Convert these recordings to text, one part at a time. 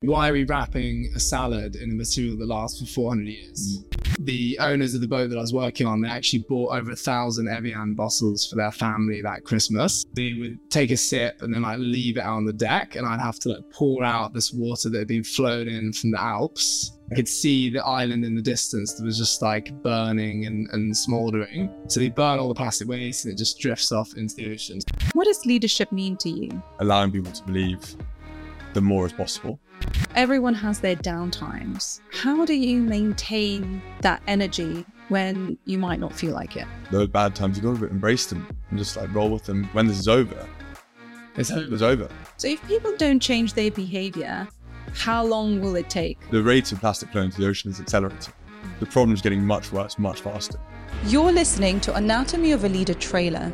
Why are we wrapping a salad in a material that lasts for 400 years? Mm. The owners of the boat that I was working on, they actually bought over a thousand Evian bottles for their family that Christmas. They would take a sip and then like leave it out on the deck, and I'd have to like pour out this water that had been flown in from the Alps. I could see the island in the distance that was just like burning and, and smoldering. So they burn all the plastic waste and it just drifts off into the ocean. What does leadership mean to you? allowing people to believe the more is possible. Everyone has their downtimes. How do you maintain that energy when you might not feel like it? Those bad times, you've got to embrace them and just like roll with them. When this is over, It's over. it's over. So, if people don't change their behavior, how long will it take? The rate of plastic flowing into the ocean is accelerating. The problem is getting much worse, much faster. You're listening to Anatomy of a Leader trailer.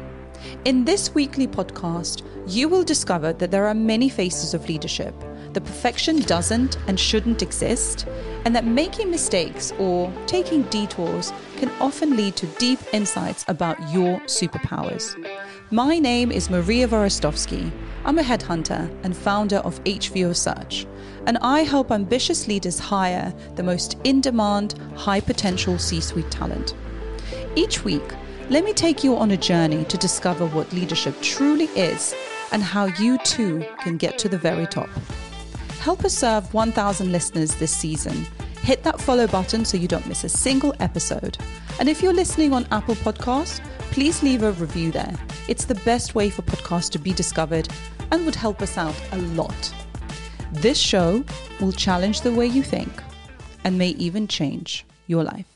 In this weekly podcast, you will discover that there are many faces of leadership, that perfection doesn't and shouldn't exist, and that making mistakes or taking detours can often lead to deep insights about your superpowers. My name is Maria Vorostovsky. I'm a headhunter and founder of HVO Search, and I help ambitious leaders hire the most in demand, high potential C suite talent. Each week, let me take you on a journey to discover what leadership truly is and how you too can get to the very top. Help us serve 1,000 listeners this season. Hit that follow button so you don't miss a single episode. And if you're listening on Apple Podcasts, please leave a review there. It's the best way for podcasts to be discovered and would help us out a lot. This show will challenge the way you think and may even change your life.